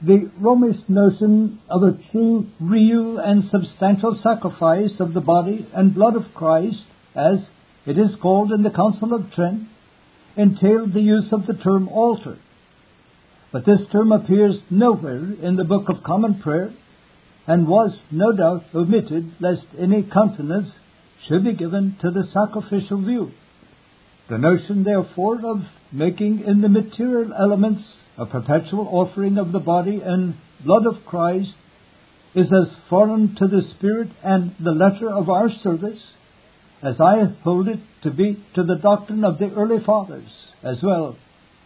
the Romish notion of a true, real, and substantial sacrifice of the body and blood of Christ, as it is called in the Council of Trent, entailed the use of the term altar. But this term appears nowhere in the Book of Common Prayer and was no doubt omitted lest any countenance should be given to the sacrificial view. The notion, therefore, of making in the material elements a perpetual offering of the body and blood of Christ is as foreign to the spirit and the letter of our service as I hold it to be to the doctrine of the early fathers, as well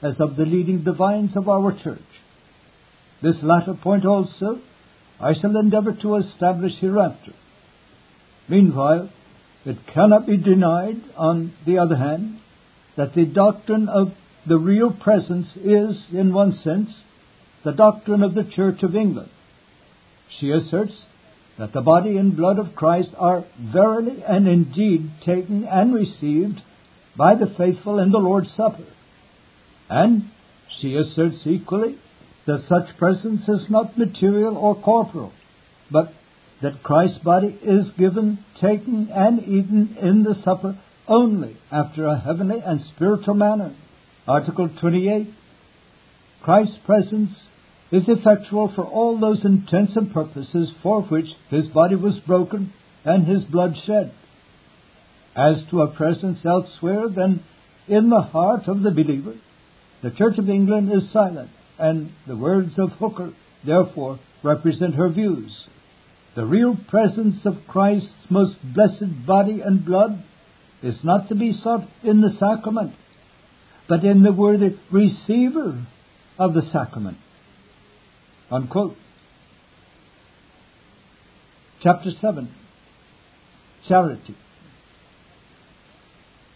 as of the leading divines of our church. This latter point also I shall endeavor to establish hereafter. Meanwhile, it cannot be denied, on the other hand, that the doctrine of the real presence is, in one sense, the doctrine of the Church of England. She asserts that the body and blood of Christ are verily and indeed taken and received by the faithful in the Lord's Supper. And she asserts equally that such presence is not material or corporal, but that Christ's body is given, taken, and eaten in the supper only after a heavenly and spiritual manner. Article 28. Christ's presence is effectual for all those intents and purposes for which his body was broken and his blood shed. As to a presence elsewhere than in the heart of the believer, the Church of England is silent, and the words of Hooker, therefore, represent her views. The real presence of Christ's most blessed body and blood is not to be sought in the sacrament, but in the worthy receiver of the sacrament. Unquote. Chapter 7 Charity.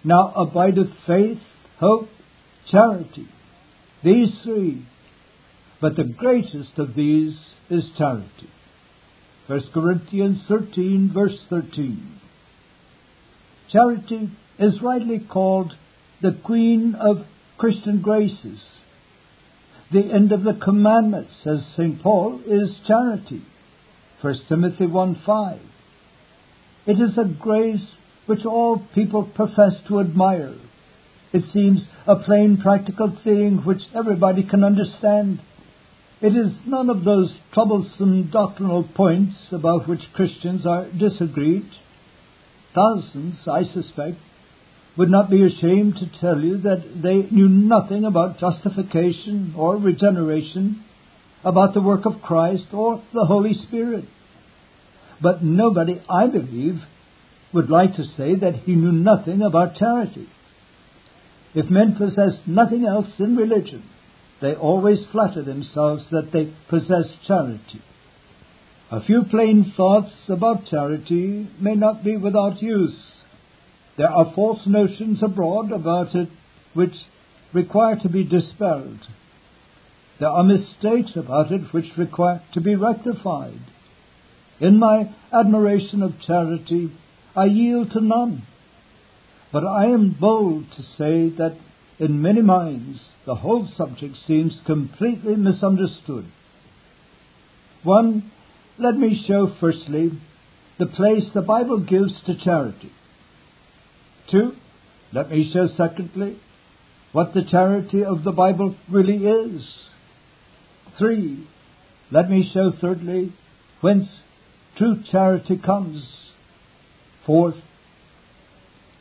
Now abideth faith, hope, charity. These three. But the greatest of these is charity. 1 Corinthians 13, verse 13. Charity is rightly called the queen of Christian graces. The end of the commandments, says St. Paul, is charity. 1 Timothy 1 5. It is a grace which all people profess to admire. It seems a plain practical thing which everybody can understand. It is none of those troublesome doctrinal points about which Christians are disagreed. Thousands, I suspect, would not be ashamed to tell you that they knew nothing about justification or regeneration, about the work of Christ or the Holy Spirit. But nobody, I believe, would like to say that he knew nothing about charity. If men possess nothing else in religion, they always flatter themselves that they possess charity. A few plain thoughts about charity may not be without use. There are false notions abroad about it which require to be dispelled. There are mistakes about it which require to be rectified. In my admiration of charity, I yield to none. But I am bold to say that in many minds the whole subject seems completely misunderstood. One let me show firstly the place the Bible gives to charity. Two, let me show secondly what the charity of the Bible really is. Three, let me show thirdly whence true charity comes. Fourth,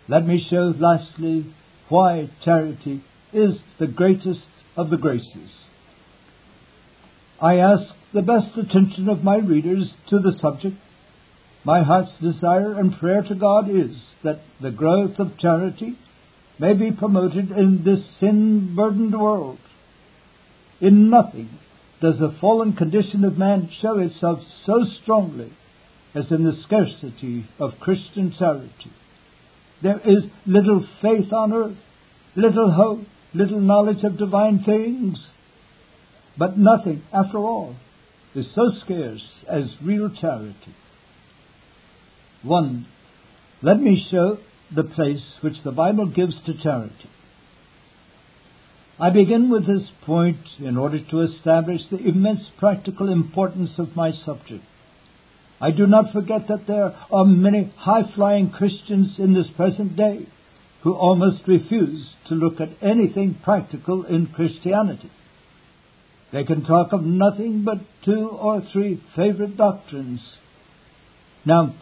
let me show lastly why charity is the greatest of the graces. I ask the best attention of my readers to the subject. My heart's desire and prayer to God is that the growth of charity may be promoted in this sin burdened world. In nothing does the fallen condition of man show itself so strongly as in the scarcity of Christian charity. There is little faith on earth, little hope, little knowledge of divine things, but nothing, after all, is so scarce as real charity. 1. Let me show the place which the Bible gives to charity. I begin with this point in order to establish the immense practical importance of my subject. I do not forget that there are many high flying Christians in this present day who almost refuse to look at anything practical in Christianity. They can talk of nothing but two or three favorite doctrines. Now,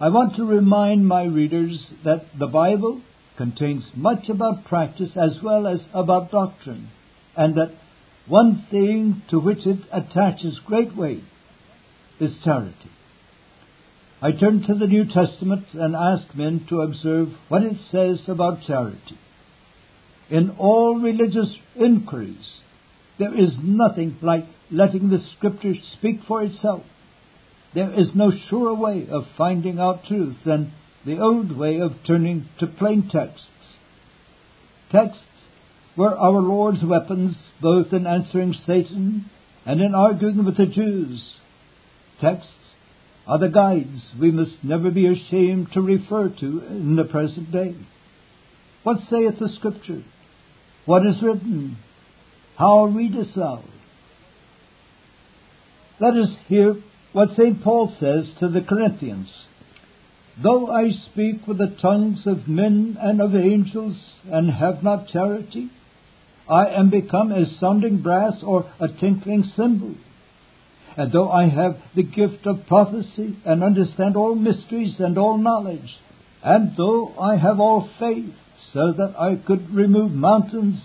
I want to remind my readers that the Bible contains much about practice as well as about doctrine, and that one thing to which it attaches great weight is charity. I turn to the New Testament and ask men to observe what it says about charity. In all religious inquiries, there is nothing like letting the Scripture speak for itself. There is no surer way of finding out truth than the old way of turning to plain texts. Texts were our Lord's weapons both in answering Satan and in arguing with the Jews. Texts are the guides we must never be ashamed to refer to in the present day. What saith the Scripture? What is written? How readest thou? Let us hear what St. Paul says to the Corinthians. Though I speak with the tongues of men and of angels and have not charity, I am become as sounding brass or a tinkling cymbal. And though I have the gift of prophecy and understand all mysteries and all knowledge, and though I have all faith so that I could remove mountains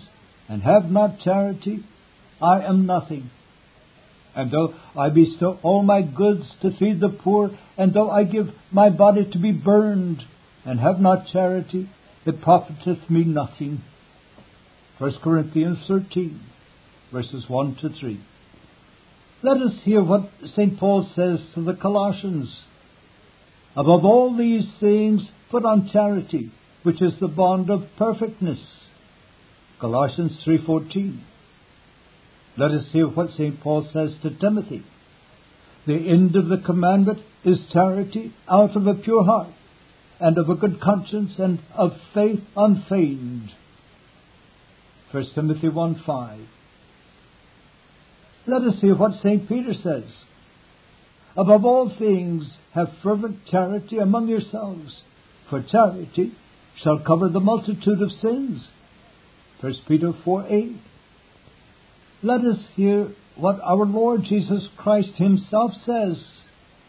and have not charity, I am nothing. And though I bestow all my goods to feed the poor, and though I give my body to be burned, and have not charity, it profiteth me nothing. 1 Corinthians 13, verses 1 to 3. Let us hear what St. Paul says to the Colossians. Above all these things, put on charity, which is the bond of perfectness. Colossians 3:14. Let us hear what St. Paul says to Timothy. The end of the commandment is charity out of a pure heart, and of a good conscience, and of faith unfeigned. 1 Timothy 1 5. Let us hear what St. Peter says. Above all things, have fervent charity among yourselves, for charity shall cover the multitude of sins. 1 Peter 4 8. Let us hear what our Lord Jesus Christ Himself says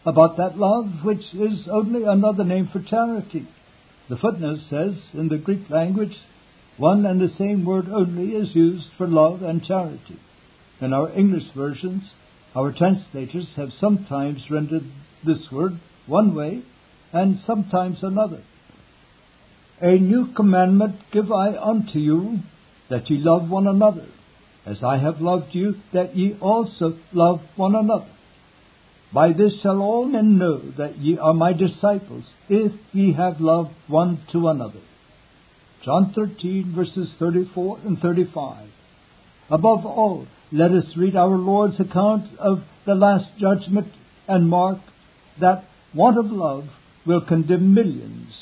about that love which is only another name for charity. The footnote says in the Greek language, one and the same word only is used for love and charity. In our English versions, our translators have sometimes rendered this word one way and sometimes another. A new commandment give I unto you, that ye love one another, as I have loved you, that ye also love one another. By this shall all men know that ye are my disciples, if ye have love one to another. John 13, verses 34 and 35. Above all, let us read our Lord's account of the Last Judgment and mark that want of love will condemn millions.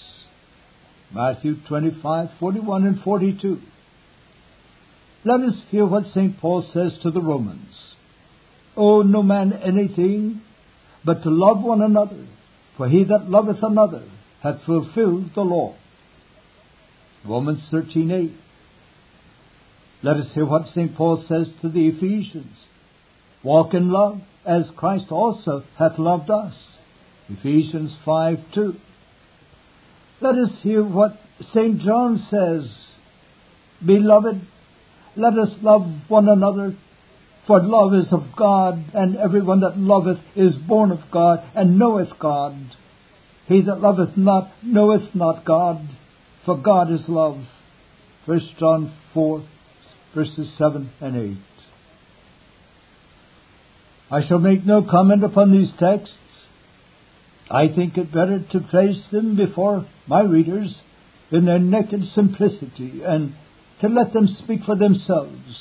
Matthew 25, 41 and 42. Let us hear what St. Paul says to the Romans. Owe no man anything but to love one another, for he that loveth another hath fulfilled the law. Romans 13:8. Let us hear what St. Paul says to the Ephesians. Walk in love, as Christ also hath loved us. Ephesians 5 2. Let us hear what St. John says. Beloved, let us love one another, for love is of God, and everyone that loveth is born of God, and knoweth God. He that loveth not knoweth not God, for God is love. 1 John 4 verses 7 and 8. I shall make no comment upon these texts. I think it better to place them before my readers in their naked simplicity and to let them speak for themselves.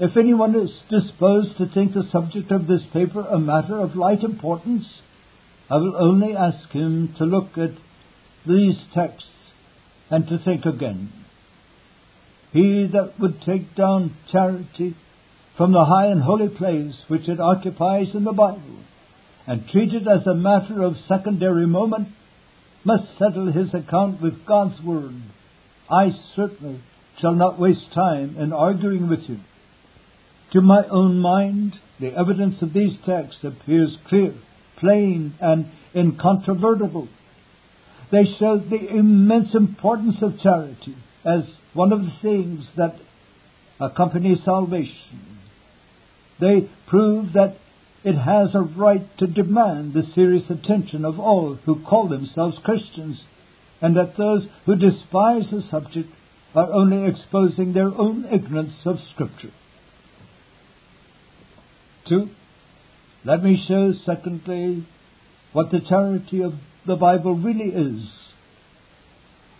If anyone is disposed to think the subject of this paper a matter of light importance, I will only ask him to look at these texts and to think again. He that would take down charity from the high and holy place which it occupies in the Bible and treat it as a matter of secondary moment must settle his account with God's Word. I certainly shall not waste time in arguing with you. To my own mind, the evidence of these texts appears clear, plain, and incontrovertible. They show the immense importance of charity as one of the things that accompany salvation. They prove that it has a right to demand the serious attention of all who call themselves Christians, and that those who despise the subject are only exposing their own ignorance of Scripture. Two, let me show, secondly, what the charity of the Bible really is.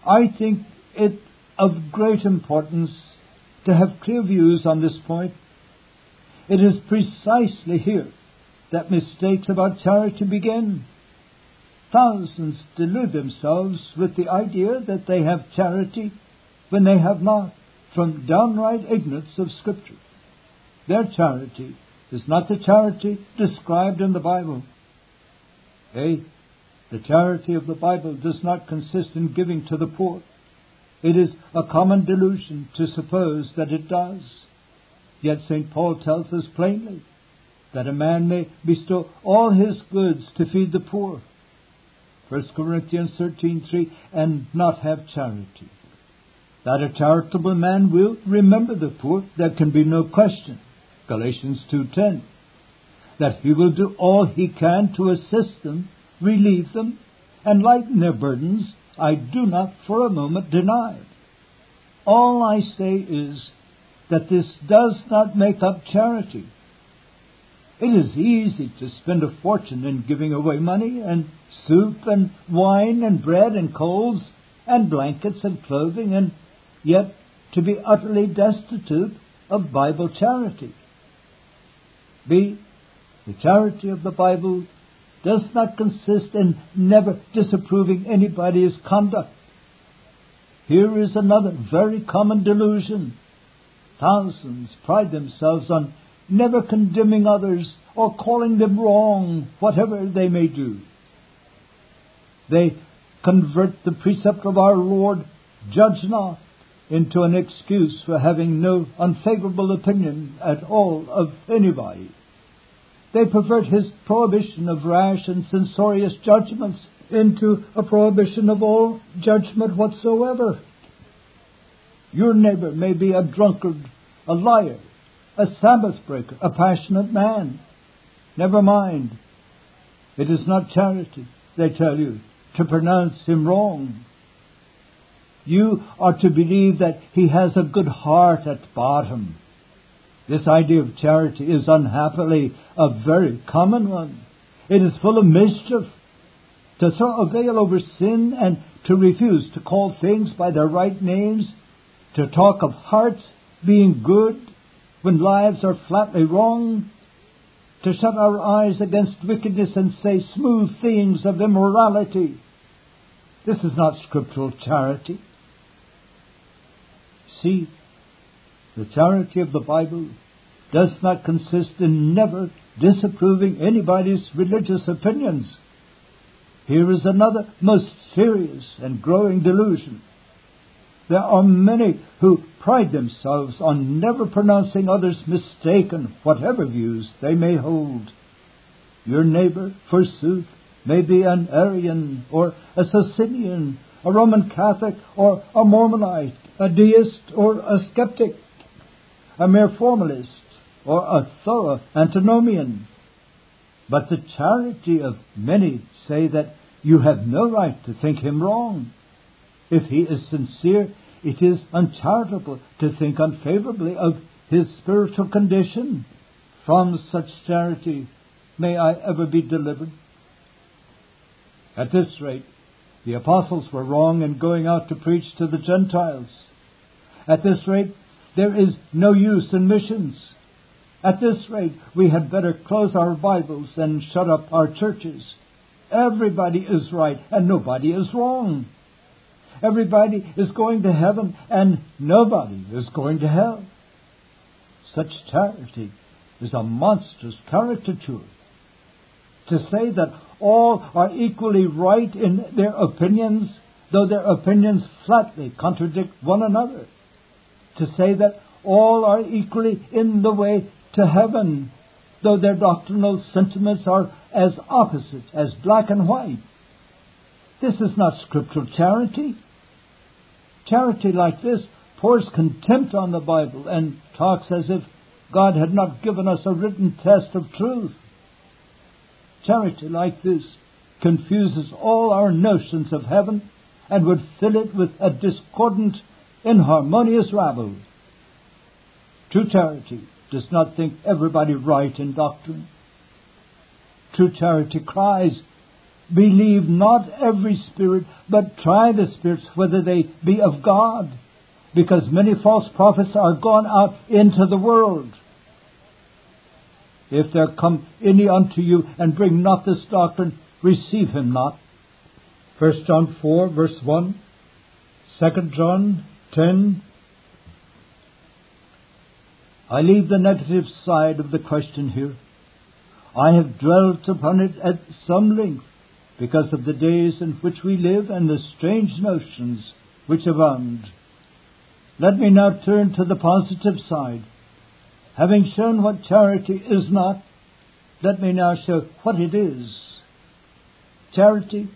I think it of great importance to have clear views on this point. It is precisely here that mistakes about charity begin. Thousands delude themselves with the idea that they have charity when they have not, from downright ignorance of Scripture. Their charity is not the charity described in the Bible. A. The charity of the Bible does not consist in giving to the poor. It is a common delusion to suppose that it does. Yet St. Paul tells us plainly that a man may bestow all his goods to feed the poor. 1 Corinthians 13:3 and not have charity. That a charitable man will remember the poor, there can be no question. Galatians 2:10. That he will do all he can to assist them, relieve them, and lighten their burdens, I do not for a moment deny. All I say is that this does not make up charity. It is easy to spend a fortune in giving away money and soup and wine and bread and coals and blankets and clothing and yet to be utterly destitute of Bible charity. B. The charity of the Bible does not consist in never disapproving anybody's conduct. Here is another very common delusion. Thousands pride themselves on never condemning others or calling them wrong, whatever they may do. They convert the precept of our Lord, judge not, into an excuse for having no unfavorable opinion at all of anybody. They pervert his prohibition of rash and censorious judgments into a prohibition of all judgment whatsoever. Your neighbor may be a drunkard, a liar, a Sabbath breaker, a passionate man. Never mind. It is not charity, they tell you, to pronounce him wrong. You are to believe that he has a good heart at bottom. This idea of charity is unhappily a very common one. It is full of mischief. To throw a veil over sin and to refuse to call things by their right names, to talk of hearts being good when lives are flatly wrong, to shut our eyes against wickedness and say smooth things of immorality. This is not scriptural charity. C, the charity of the Bible does not consist in never disapproving anybody's religious opinions. Here is another most serious and growing delusion. There are many who pride themselves on never pronouncing others mistaken, whatever views they may hold. Your neighbor, forsooth, may be an Arian or a Socinian, a Roman Catholic or a Mormonite, a deist or a skeptic, a mere formalist or a thorough antinomian. But the charity of many say that you have no right to think him wrong. If he is sincere, it is uncharitable to think unfavorably of his spiritual condition. From such charity may I ever be delivered. At this rate, the apostles were wrong in going out to preach to the Gentiles. At this rate, there is no use in missions. At this rate, we had better close our Bibles and shut up our churches. Everybody is right and nobody is wrong. everybody is going to heaven and nobody is going to hell. Such charity is a monstrous caricature. To say that all are equally right in their opinions, though their opinions flatly contradict one another. To say that all are equally in the way to heaven, though their doctrinal sentiments are as opposite as black and white. This is not scriptural charity. Charity like this pours contempt on the Bible and talks as if God had not given us a written test of truth. Charity like this confuses all our notions of heaven and would fill it with a discordant, inharmonious rabble. True charity does not think everybody right in doctrine. True charity cries, Believe not every spirit, but try the spirits whether they be of God, because many false prophets are gone out into the world. If there come any unto you and bring not this doctrine, receive him not. 1 John 4, verse 1, 2 John 10. I leave the negative side of the question here. I have dwelt upon it at some length because of the days in which we live and the strange notions which abound. Let me now turn to the positive side. Having shown what charity is not, let me now show what it is. Charity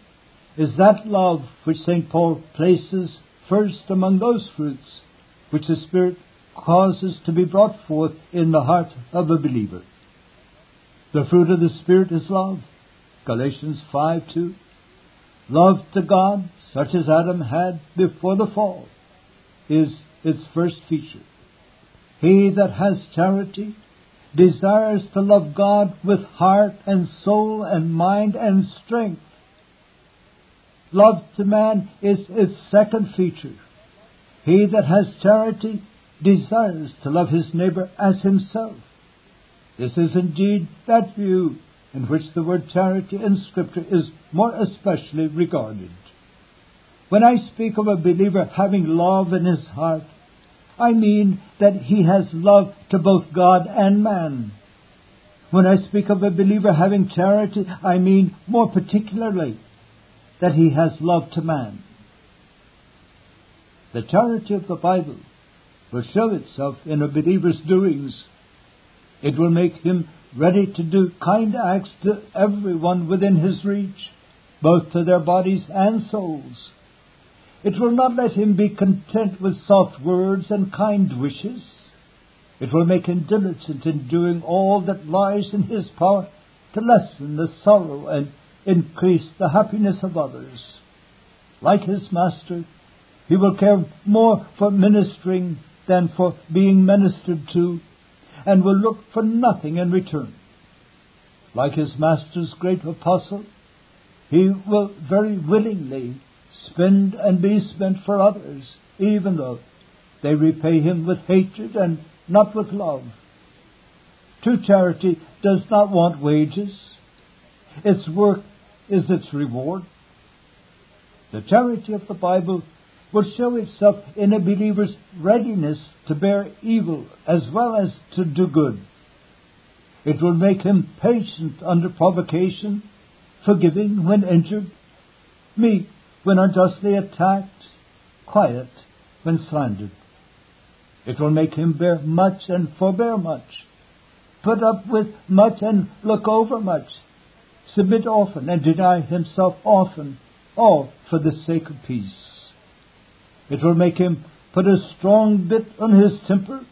is that love which St. Paul places first among those fruits which the Spirit causes to be brought forth in the heart of a believer. The fruit of the Spirit is love. Galatians 5 2. Love to God, such as Adam had before the fall, is its first feature. He that has charity desires to love God with heart and soul and mind and strength. Love to man is its second feature. He that has charity desires to love his neighbor as himself. This is indeed that view in which the word charity in Scripture is more especially regarded. When I speak of a believer having love in his heart, I mean that he has love to both God and man. When I speak of a believer having charity, I mean more particularly that he has love to man. The charity of the Bible will show itself in a believer's doings. It will make him ready to do kind acts to everyone within his reach, both to their bodies and souls. It will not let him be content with soft words and kind wishes. It will make him diligent in doing all that lies in his power to lessen the sorrow and increase the happiness of others. Like his master, he will care more for ministering than for being ministered to and will look for nothing in return. Like his master's great apostle, he will very willingly spend and be spent for others, even though they repay him with hatred and not with love. True charity does not want wages. Its work is its reward. The charity of the Bible will show itself in a believer's readiness to bear evil as well as to do good. It will make him patient under provocation, forgiving when injured, meek when unjustly attacked, quiet when slandered. It will make him bear much and forbear much, put up with much and look over much, submit often and deny himself often, all for the sake of peace. It will make him put a strong bit on his temper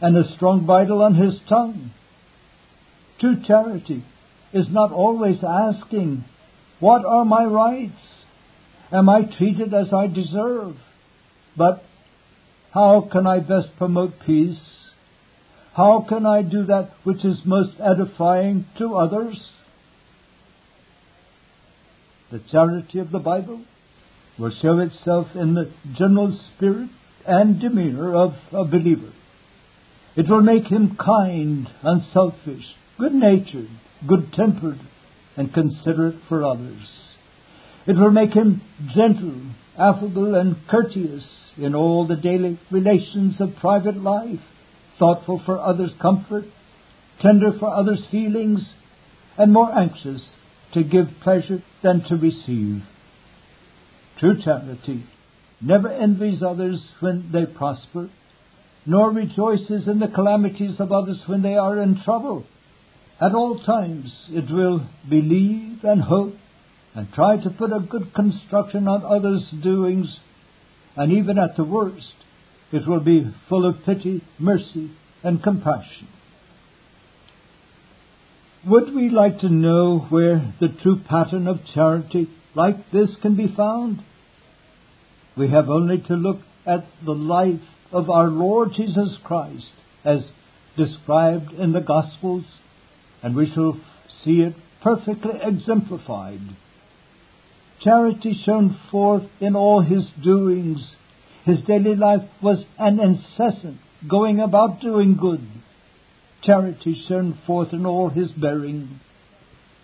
and a strong bridle on his tongue. True charity is not always asking, What are my rights? Am I treated as I deserve? But, How can I best promote peace? How can I do that which is most edifying to others? The charity of the Bible will show itself in the general spirit and demeanor of a believer. It will make him kind, unselfish, good natured, good tempered, and considerate for others. It will make him gentle affable and courteous in all the daily relations of private life, thoughtful for others' comfort, tender for others' feelings, and more anxious to give pleasure than to receive. True charity never envies others when they prosper, nor rejoices in the calamities of others when they are in trouble. At all times it will believe and hope and try to put a good construction on others' doings, and even at the worst, it will be full of pity, mercy, and compassion. Would we like to know where the true pattern of charity like this can be found? We have only to look at the life of our Lord Jesus Christ as described in the Gospels, and we shall see it perfectly exemplified. Charity shone forth in all his doings. His daily life was an incessant going about doing good. Charity shone forth in all his bearing.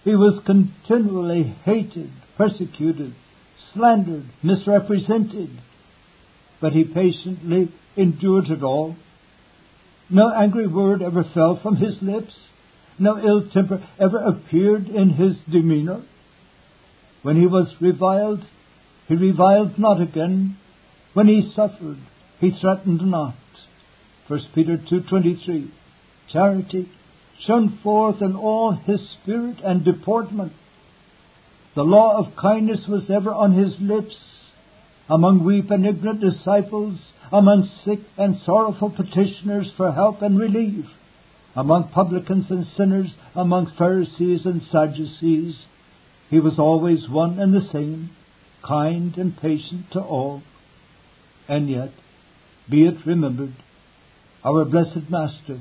He was continually hated, persecuted, slandered, misrepresented, but he patiently endured it all. No angry word ever fell from his lips. No ill temper ever appeared in his demeanor. When he was reviled, he reviled not again. When he suffered, he threatened not. 1 Peter 2.23 Charity shone forth in all his spirit and deportment. The law of kindness was ever on his lips. Among weak and ignorant disciples, among sick and sorrowful petitioners for help and relief, among publicans and sinners, among Pharisees and Sadducees, he was always one and the same, kind and patient to all. And yet, be it remembered, our blessed Master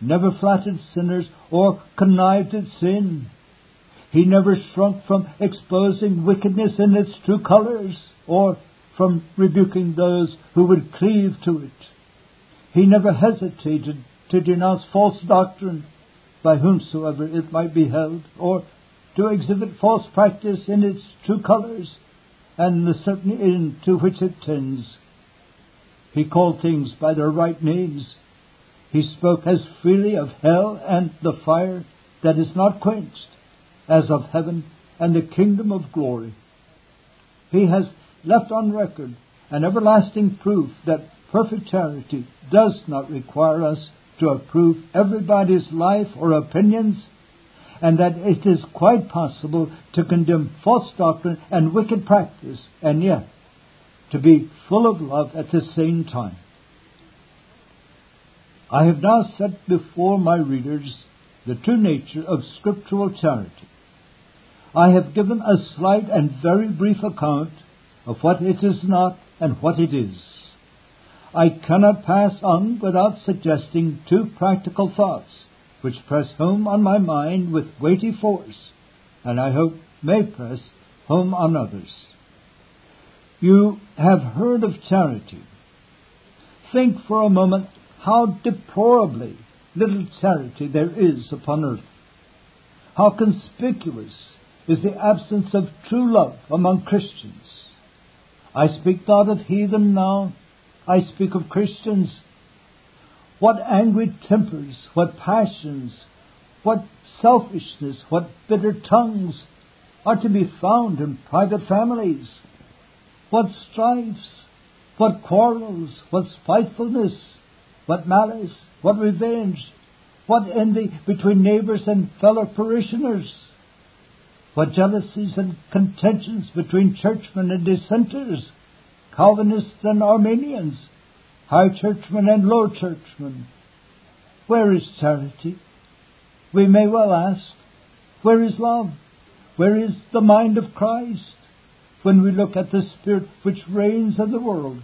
never flattered sinners or connived at sin. He never shrunk from exposing wickedness in its true colors or from rebuking those who would cleave to it. He never hesitated to denounce false doctrine by whomsoever it might be held, or to exhibit false practice in its true colors and the certain end to which it tends. He called things by their right names. He spoke as freely of hell and the fire that is not quenched as of heaven and the kingdom of glory. He has left on record an everlasting proof that perfect charity does not require us to approve everybody's life or opinions and that it is quite possible to condemn false doctrine and wicked practice, and yet to be full of love at the same time. I have now set before my readers the true nature of scriptural charity. I have given a slight and very brief account of what it is not and what it is. I cannot pass on without suggesting two practical thoughts which press home on my mind with weighty force, and I hope may press home on others. You have heard of charity. Think for a moment how deplorably little charity there is upon earth. How conspicuous is the absence of true love among Christians. I speak not of heathen now, I speak of Christians what angry tempers, what passions, what selfishness, what bitter tongues are to be found in private families. What strifes, what quarrels, what spitefulness, what malice, what revenge, what envy between neighbors and fellow parishioners, what jealousies and contentions between churchmen and dissenters, Calvinists and Arminians, high churchmen and low churchmen. Where is charity? We may well ask, where is love? Where is the mind of Christ when we look at the Spirit which reigns in the world?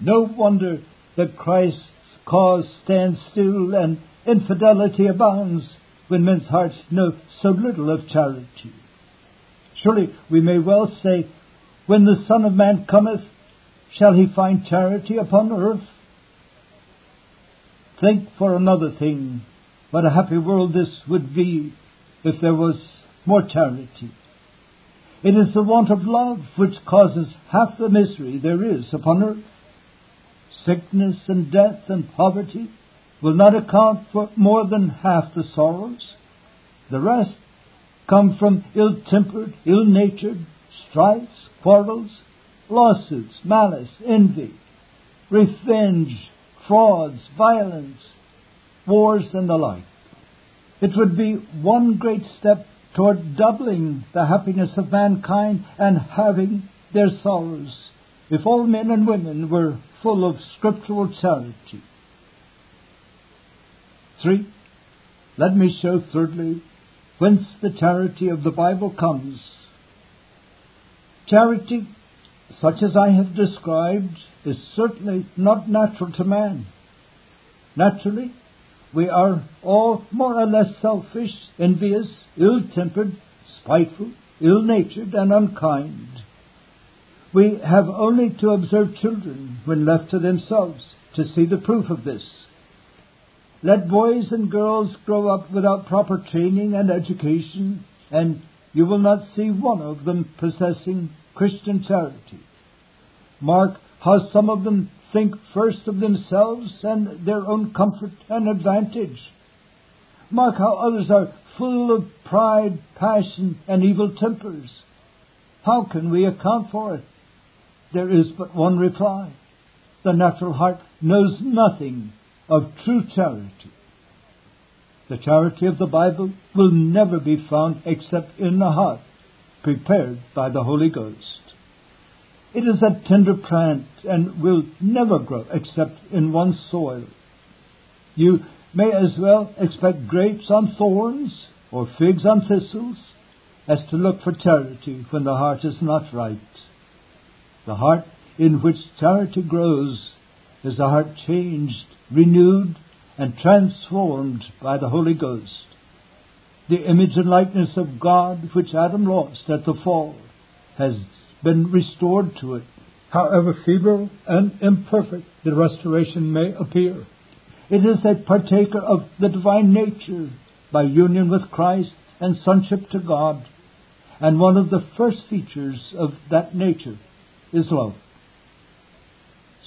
No wonder that Christ's cause stands still and infidelity abounds when men's hearts know so little of charity. Surely we may well say, When the Son of Man cometh, Shall he find charity upon earth? Think for another thing what a happy world this would be if there was more charity. It is the want of love which causes half the misery there is upon earth. Sickness and death and poverty will not account for more than half the sorrows. The rest come from ill tempered, ill natured, strifes, quarrels, lawsuits, malice, envy, revenge, frauds, violence, wars, and the like. It would be one great step toward doubling the happiness of mankind and halving their sorrows if all men and women were full of scriptural charity. Three, let me show thirdly whence the charity of the Bible comes. Charity, such as I have described, is certainly not natural to man. Naturally, we are all more or less selfish, envious, ill tempered, spiteful, ill natured, and unkind. We have only to observe children when left to themselves to see the proof of this. Let boys and girls grow up without proper training and education, and you will not see one of them possessing Christian charity. Mark how some of them think first of themselves and their own comfort and advantage. Mark how others are full of pride, passion, and evil tempers. How can we account for it? There is but one reply. The natural heart knows nothing of true charity. The charity of the Bible will never be found except in the heart, prepared by the Holy Ghost. It is a tender plant and will never grow except in one soil. You may as well expect grapes on thorns or figs on thistles as to look for charity when the heart is not right. The heart in which charity grows is a heart changed, renewed, and transformed by the Holy Ghost. The image and likeness of God which Adam lost at the fall has been restored to it, however feeble and imperfect the restoration may appear. It is a partaker of the divine nature by union with Christ and sonship to God, and one of the first features of that nature is love.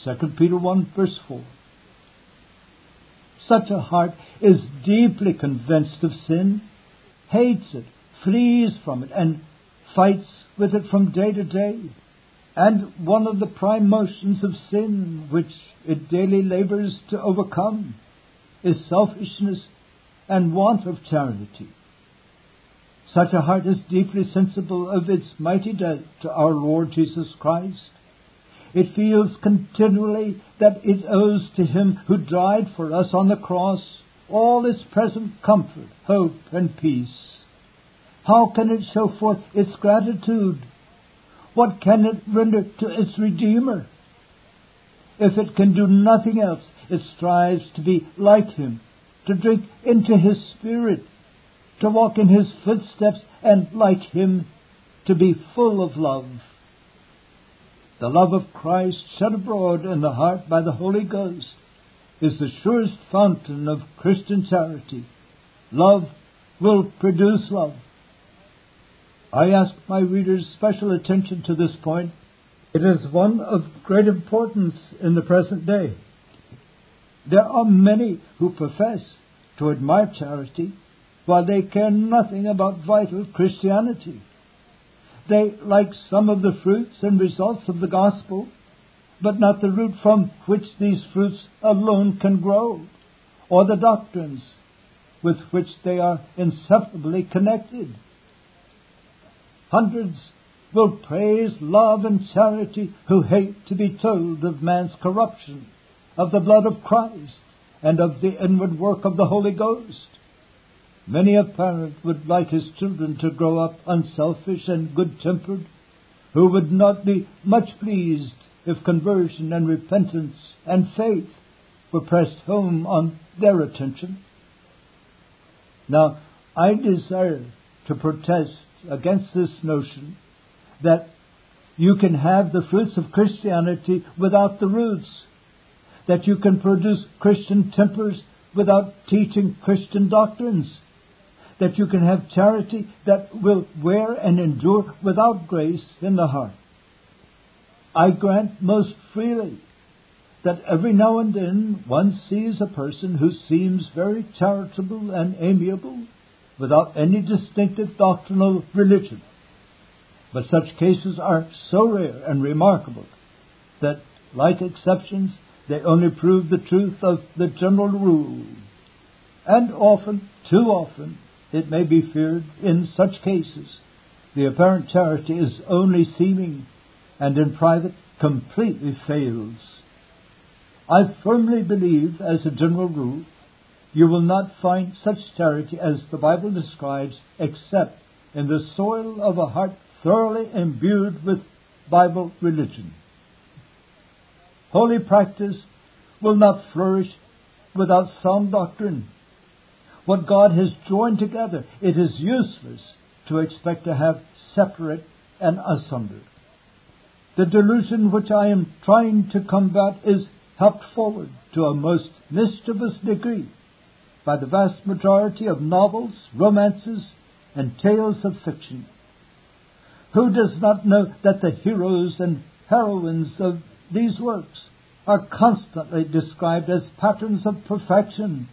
2 Peter 1 verse 4. Such a heart is deeply convinced of sin, hates it, flees from it, and fights with it from day to day. And one of the prime motions of sin which it daily labors to overcome is selfishness and want of charity. Such a heart is deeply sensible of its mighty debt to our Lord Jesus Christ. It feels continually that it owes to Him who died for us on the cross all its present comfort, hope, and peace. How can it show forth its gratitude? What can it render to its Redeemer? If it can do nothing else, it strives to be like Him, to drink into His Spirit, to walk in His footsteps, and like Him, to be full of love. The love of Christ shed abroad in the heart by the Holy Ghost is the surest fountain of Christian charity. Love will produce love. I ask my readers special attention to this point. It is one of great importance in the present day. There are many who profess to admire charity while they care nothing about vital Christianity. They like some of the fruits and results of the gospel, but not the root from which these fruits alone can grow, or the doctrines with which they are inseparably connected. Hundreds will praise love and charity who hate to be told of man's corruption, of the blood of Christ, and of the inward work of the Holy Ghost. Many a parent would like his children to grow up unselfish and good tempered, who would not be much pleased if conversion and repentance and faith were pressed home on their attention. Now, I desire to protest against this notion that you can have the fruits of Christianity without the roots, that you can produce Christian tempers without teaching Christian doctrines, that you can have charity that will wear and endure without grace in the heart. I grant most freely that every now and then one sees a person who seems very charitable and amiable without any distinctive doctrinal religion. But such cases are so rare and remarkable that, like exceptions, they only prove the truth of the general rule. And often, too often, it may be feared, in such cases, the apparent charity is only seeming, and in private completely fails. I firmly believe, as a general rule, you will not find such charity as the Bible describes except in the soil of a heart thoroughly imbued with Bible religion. Holy practice will not flourish without sound doctrine. What God has joined together, it is useless to expect to have separate and asunder. The delusion which I am trying to combat is helped forward to a most mischievous degree by the vast majority of novels, romances, and tales of fiction. Who does not know that the heroes and heroines of these works are constantly described as patterns of perfection?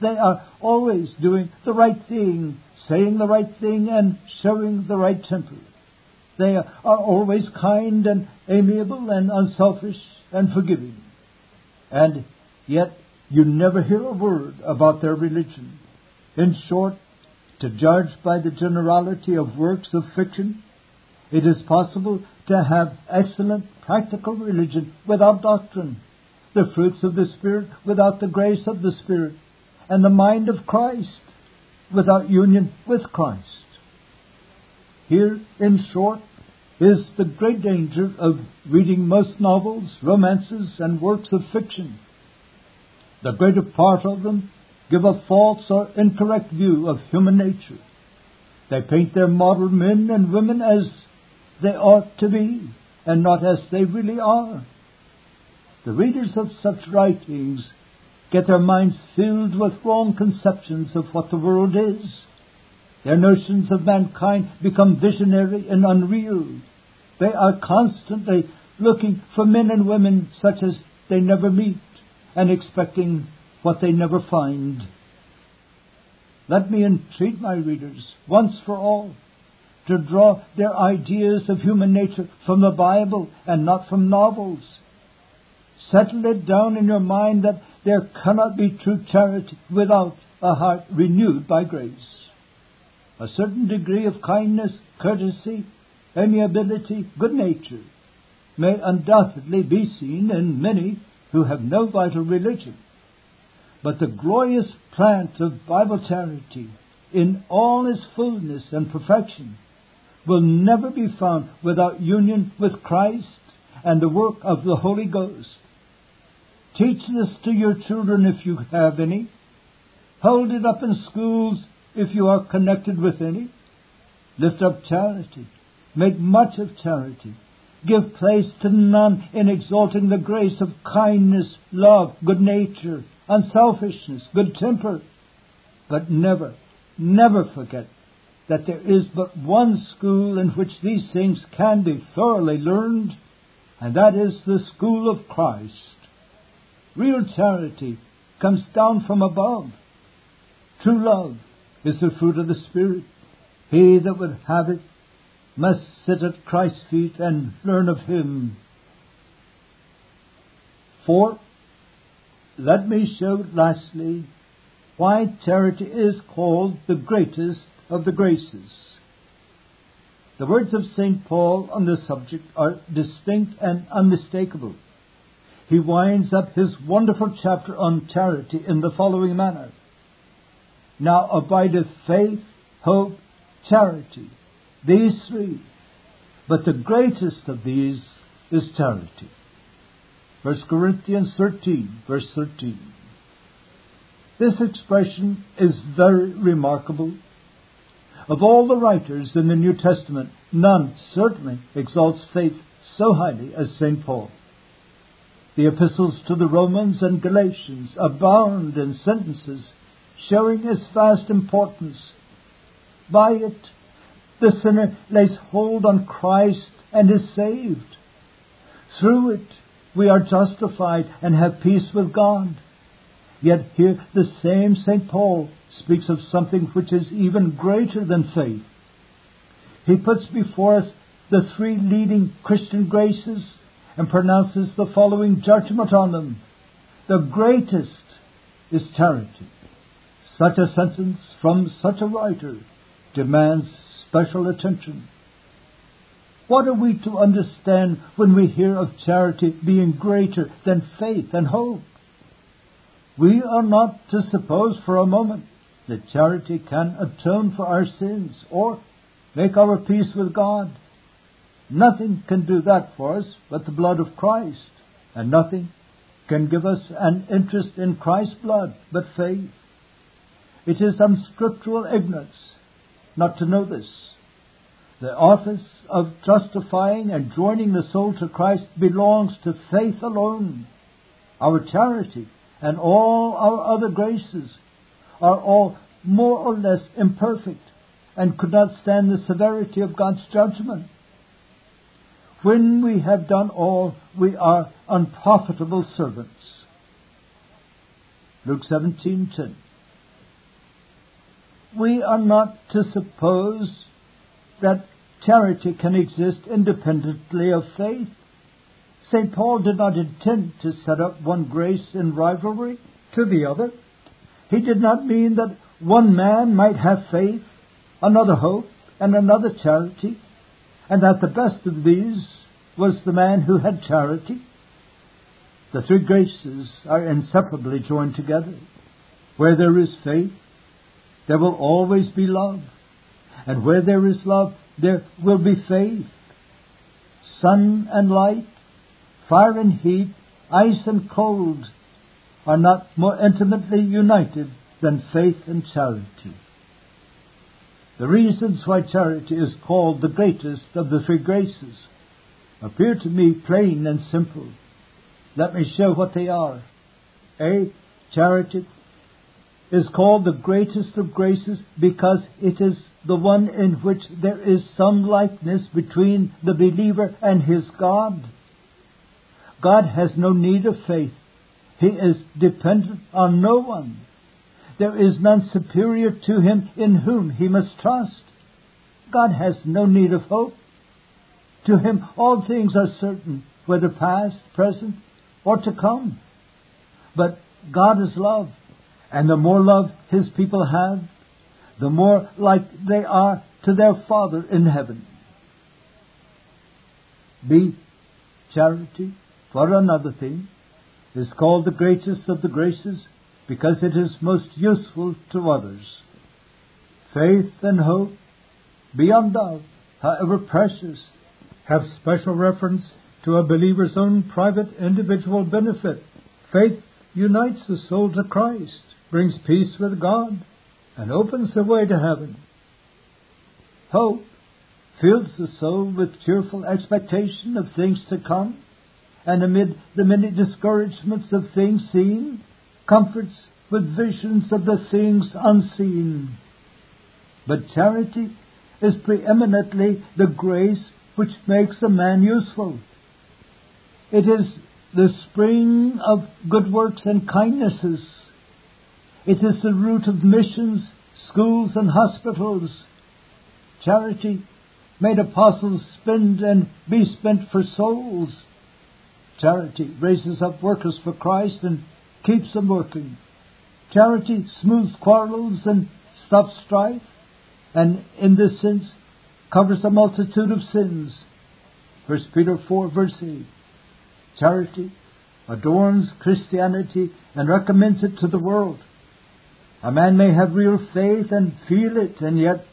They are always doing the right thing, saying the right thing, and showing the right temper. They are always kind and amiable and unselfish and forgiving. And yet you never hear a word about their religion. In short, to judge by the generality of works of fiction, it is possible to have excellent practical religion without doctrine, the fruits of the Spirit without the grace of the Spirit, and the mind of Christ without union with Christ. Here, in short, is the great danger of reading most novels, romances, and works of fiction the greater part of them give a false or incorrect view of human nature. They paint their model men and women as they ought to be, and not as they really are. The readers of such writings get their minds filled with wrong conceptions of what the world is. Their notions of mankind become visionary and unreal. They are constantly looking for men and women such as they never meet and expecting what they never find. Let me entreat my readers, once for all, to draw their ideas of human nature from the Bible and not from novels. Settle it down in your mind that there cannot be true charity without a heart renewed by grace. A certain degree of kindness, courtesy, amiability, good nature may undoubtedly be seen in many who have no vital religion. But the glorious plant of Bible charity in all its fullness and perfection will never be found without union with Christ and the work of the Holy Ghost. Teach this to your children if you have any. Hold it up in schools if you are connected with any. Lift up charity. Make much of charity. Give place to none in exalting the grace of kindness, love, good nature, unselfishness, good temper. But never, never forget that there is but one school in which these things can be thoroughly learned, and that is the school of Christ. Real charity comes down from above. True love is the fruit of the Spirit. He that would have it must sit at Christ's feet and learn of Him. For, let me show lastly why charity is called the greatest of the graces. The words of St. Paul on this subject are distinct and unmistakable. He winds up his wonderful chapter on charity in the following manner Now abideth faith, hope, charity these three. But the greatest of these is charity. 1 Corinthians 13, verse 13. This expression is very remarkable. Of all the writers in the New Testament, none certainly exalts faith so highly as St. Paul. The epistles to the Romans and Galatians abound in sentences showing its vast importance By it, the sinner lays hold on Christ and is saved. Through it, we are justified and have peace with God. Yet here the same St. Paul speaks of something which is even greater than faith. He puts before us the three leading Christian graces and pronounces the following judgment on them. The greatest is charity. Such a sentence from such a writer demands special attention. What are we to understand when we hear of charity being greater than faith and hope? We are not to suppose for a moment that charity can atone for our sins or make our peace with God. Nothing can do that for us but the blood of Christ, and nothing can give us an interest in Christ's blood but faith. It is unscriptural ignorance not to know this. The office of justifying and joining the soul to Christ belongs to faith alone. Our charity and all our other graces are all more or less imperfect and could not stand the severity of God's judgment. When we have done all, we are unprofitable servants. Luke 17:10 We are not to suppose that charity can exist independently of faith. St. Paul did not intend to set up one grace in rivalry to the other. He did not mean that one man might have faith, another hope, and another charity, and that the best of these was the man who had charity. The three graces are inseparably joined together. Where there is faith, there will always be love. And where there is love, there will be faith. Sun and light, fire and heat, ice and cold are not more intimately united than faith and charity. The reasons why charity is called the greatest of the three graces appear to me plain and simple. Let me show what they are. A. Charity is called the greatest of graces because it is the one in which there is some likeness between the believer and his God. God has no need of faith. He is dependent on no one. There is none superior to him in whom he must trust. God has no need of hope. To him all things are certain, whether past, present, or to come. But God is love, and the more love his people have, the more like they are to their Father in heaven. B. Charity, for another thing, is called the greatest of the graces because it is most useful to others. Faith and hope, beyond doubt, however precious, have special reference to a believer's own private individual benefit. Faith unites the soul to Christ, brings peace with God, and opens the way to heaven. Hope fills the soul with cheerful expectation of things to come, and amid the many discouragements of things seen, comforts with visions of the things unseen. But charity is preeminently the grace which makes a man useful. It is the spring of good works and kindnesses. It is the root of missions, schools, and hospitals. Charity made apostles spend and be spent for souls. Charity raises up workers for Christ and keeps them working. Charity smooths quarrels and stops strife, and in this sense covers a multitude of sins. 1 Peter 4 verse 8. Charity adorns Christianity and recommends it to the world. A man may have real faith and feel it, and yet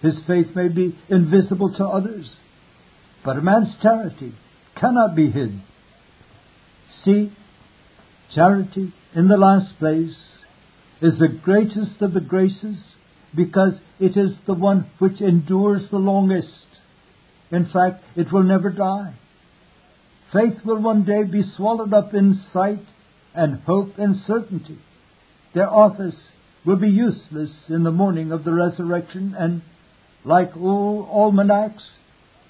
his faith may be invisible to others. But a man's charity cannot be hid. C, charity, in the last place, is the greatest of the graces because it is the one which endures the longest. In fact, it will never die. Faith will one day be swallowed up in sight and hope and certainty. Their office will be useless in the morning of the resurrection and like old almanacs,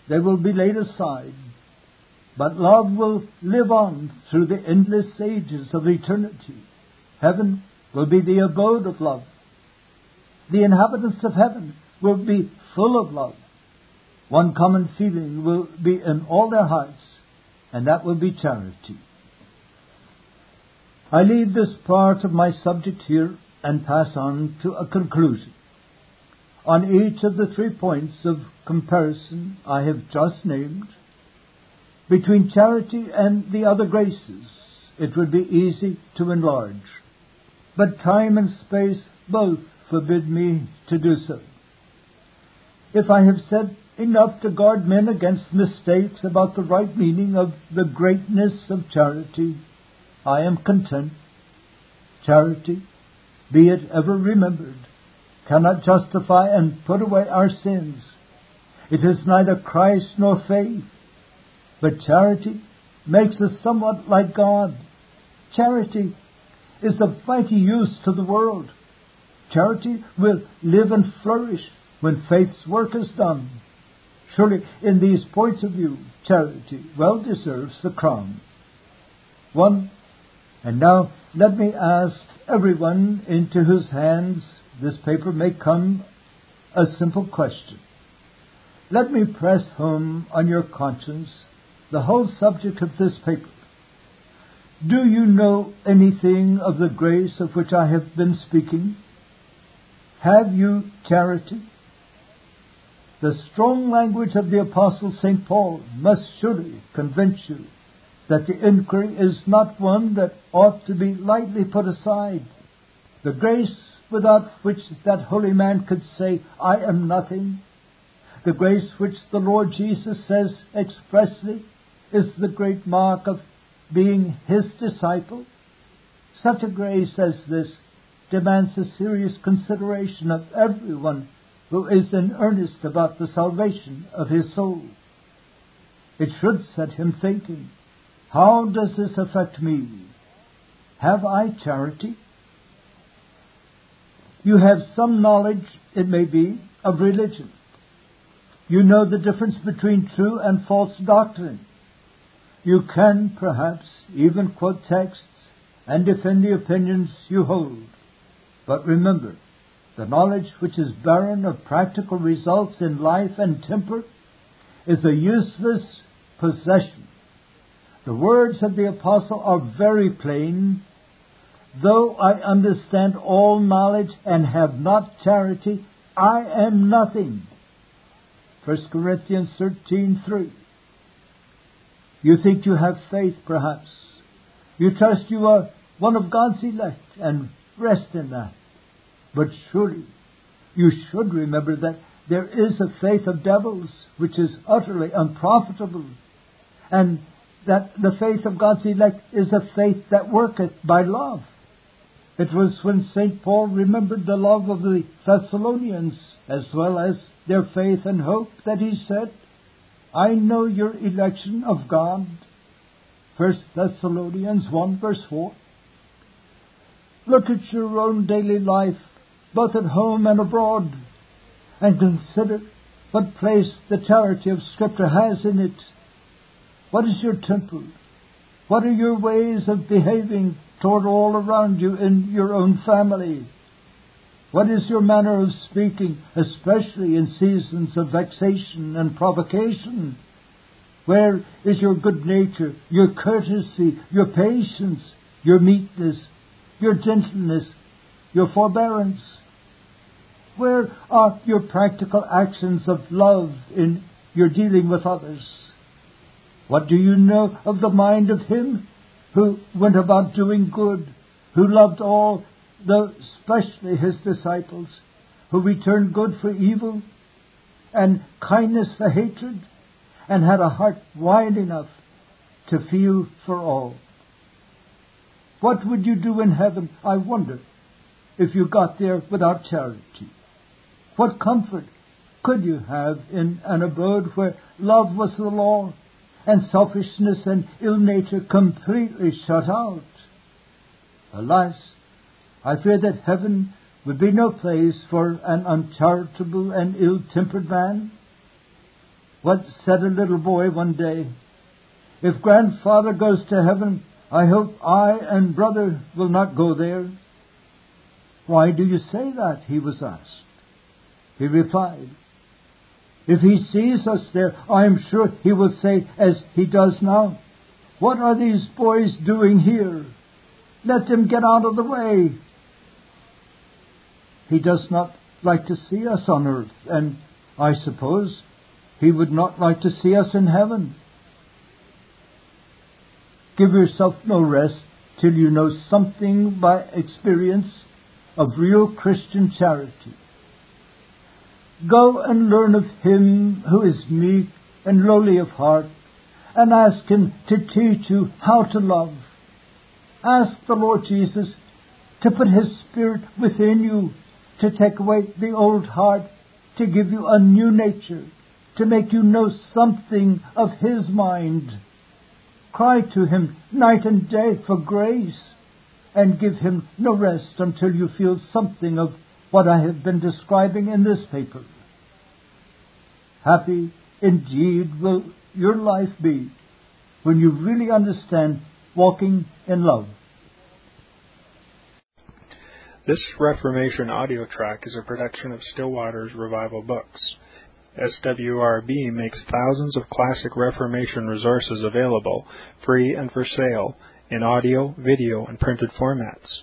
they will be laid aside. But love will live on through the endless ages of eternity. Heaven will be the abode of love. The inhabitants of heaven will be full of love. One common feeling will be in all their hearts, and that will be charity. I leave this part of my subject here and pass on to a conclusion. On each of the three points of comparison I have just named, between charity and the other graces, it would be easy to enlarge. But time and space both forbid me to do so. If I have said enough to guard men against mistakes about the right meaning of the greatness of charity, I am content. Charity, be it ever remembered, cannot justify and put away our sins. It is neither Christ nor faith, but charity makes us somewhat like God. Charity is of mighty use to the world. Charity will live and flourish when faith's work is done. Surely, in these points of view, charity well deserves the crown. One, and now let me ask everyone into whose hands this paper may come a simple question. Let me press home on your conscience the whole subject of this paper. Do you know anything of the grace of which I have been speaking? Have you charity? The strong language of the Apostle St. Paul must surely convince you that the inquiry is not one that ought to be lightly put aside. The grace without which that holy man could say, I am nothing, the grace which the Lord Jesus says expressly is the great mark of being his disciple. Such a grace as this demands a serious consideration of everyone who is in earnest about the salvation of his soul. It should set him thinking, how does this affect me? Have I charity? You have some knowledge, it may be, of religion. You know the difference between true and false doctrine. You can, perhaps, even quote texts and defend the opinions you hold. But remember, the knowledge which is barren of practical results in life and temper is a useless possession. The words of the apostle are very plain. Though I understand all knowledge and have not charity, I am nothing. 1 Corinthians 13:3. You think you have faith, perhaps. You trust you are one of God's elect and rest in that. But surely you should remember that there is a faith of devils which is utterly unprofitable, and that the faith of God's elect is a faith that worketh by love. It was when St. Paul remembered the love of the Thessalonians as well as their faith and hope that he said, I know your election of God. 1 Thessalonians 1 verse 4. Look at your own daily life, both at home and abroad, and consider what place the charity of Scripture has in it. What is your temper? What are your ways of behaving toward all around you in your own family? What is your manner of speaking, especially in seasons of vexation and provocation? Where is your good nature, your courtesy, your patience, your meekness, your gentleness, your forbearance? Where are your practical actions of love in your dealing with others? What do you know of the mind of Him who went about doing good, who loved all though especially his disciples, who returned good for evil and kindness for hatred, and had a heart wide enough to feel for all. What would you do in heaven, I wonder, if you got there without charity? What comfort could you have in an abode where love was the law and selfishness and ill nature completely shut out? Alas, I fear that heaven would be no place for an uncharitable and ill-tempered man. What said a little boy one day? If grandfather goes to heaven, I hope I and brother will not go there. Why do you say that? he was asked. He replied, If he sees us there, I am sure he will say, as he does now, What are these boys doing here? Let them get out of the way. He does not like to see us on earth, and I suppose he would not like to see us in heaven. Give yourself no rest till you know something by experience of real Christian charity. Go and learn of him who is meek and lowly of heart, and ask him to teach you how to love. Ask the Lord Jesus to put his Spirit within you to take away the old heart, to give you a new nature, to make you know something of His mind. Cry to Him night and day for grace, and give Him no rest until you feel something of what I have been describing in this paper. Happy indeed will your life be when you really understand walking in love. This Reformation audio track is a production of Still Waters Revival Books. SWRB makes thousands of classic Reformation resources available, free and for sale, in audio, video, and printed formats.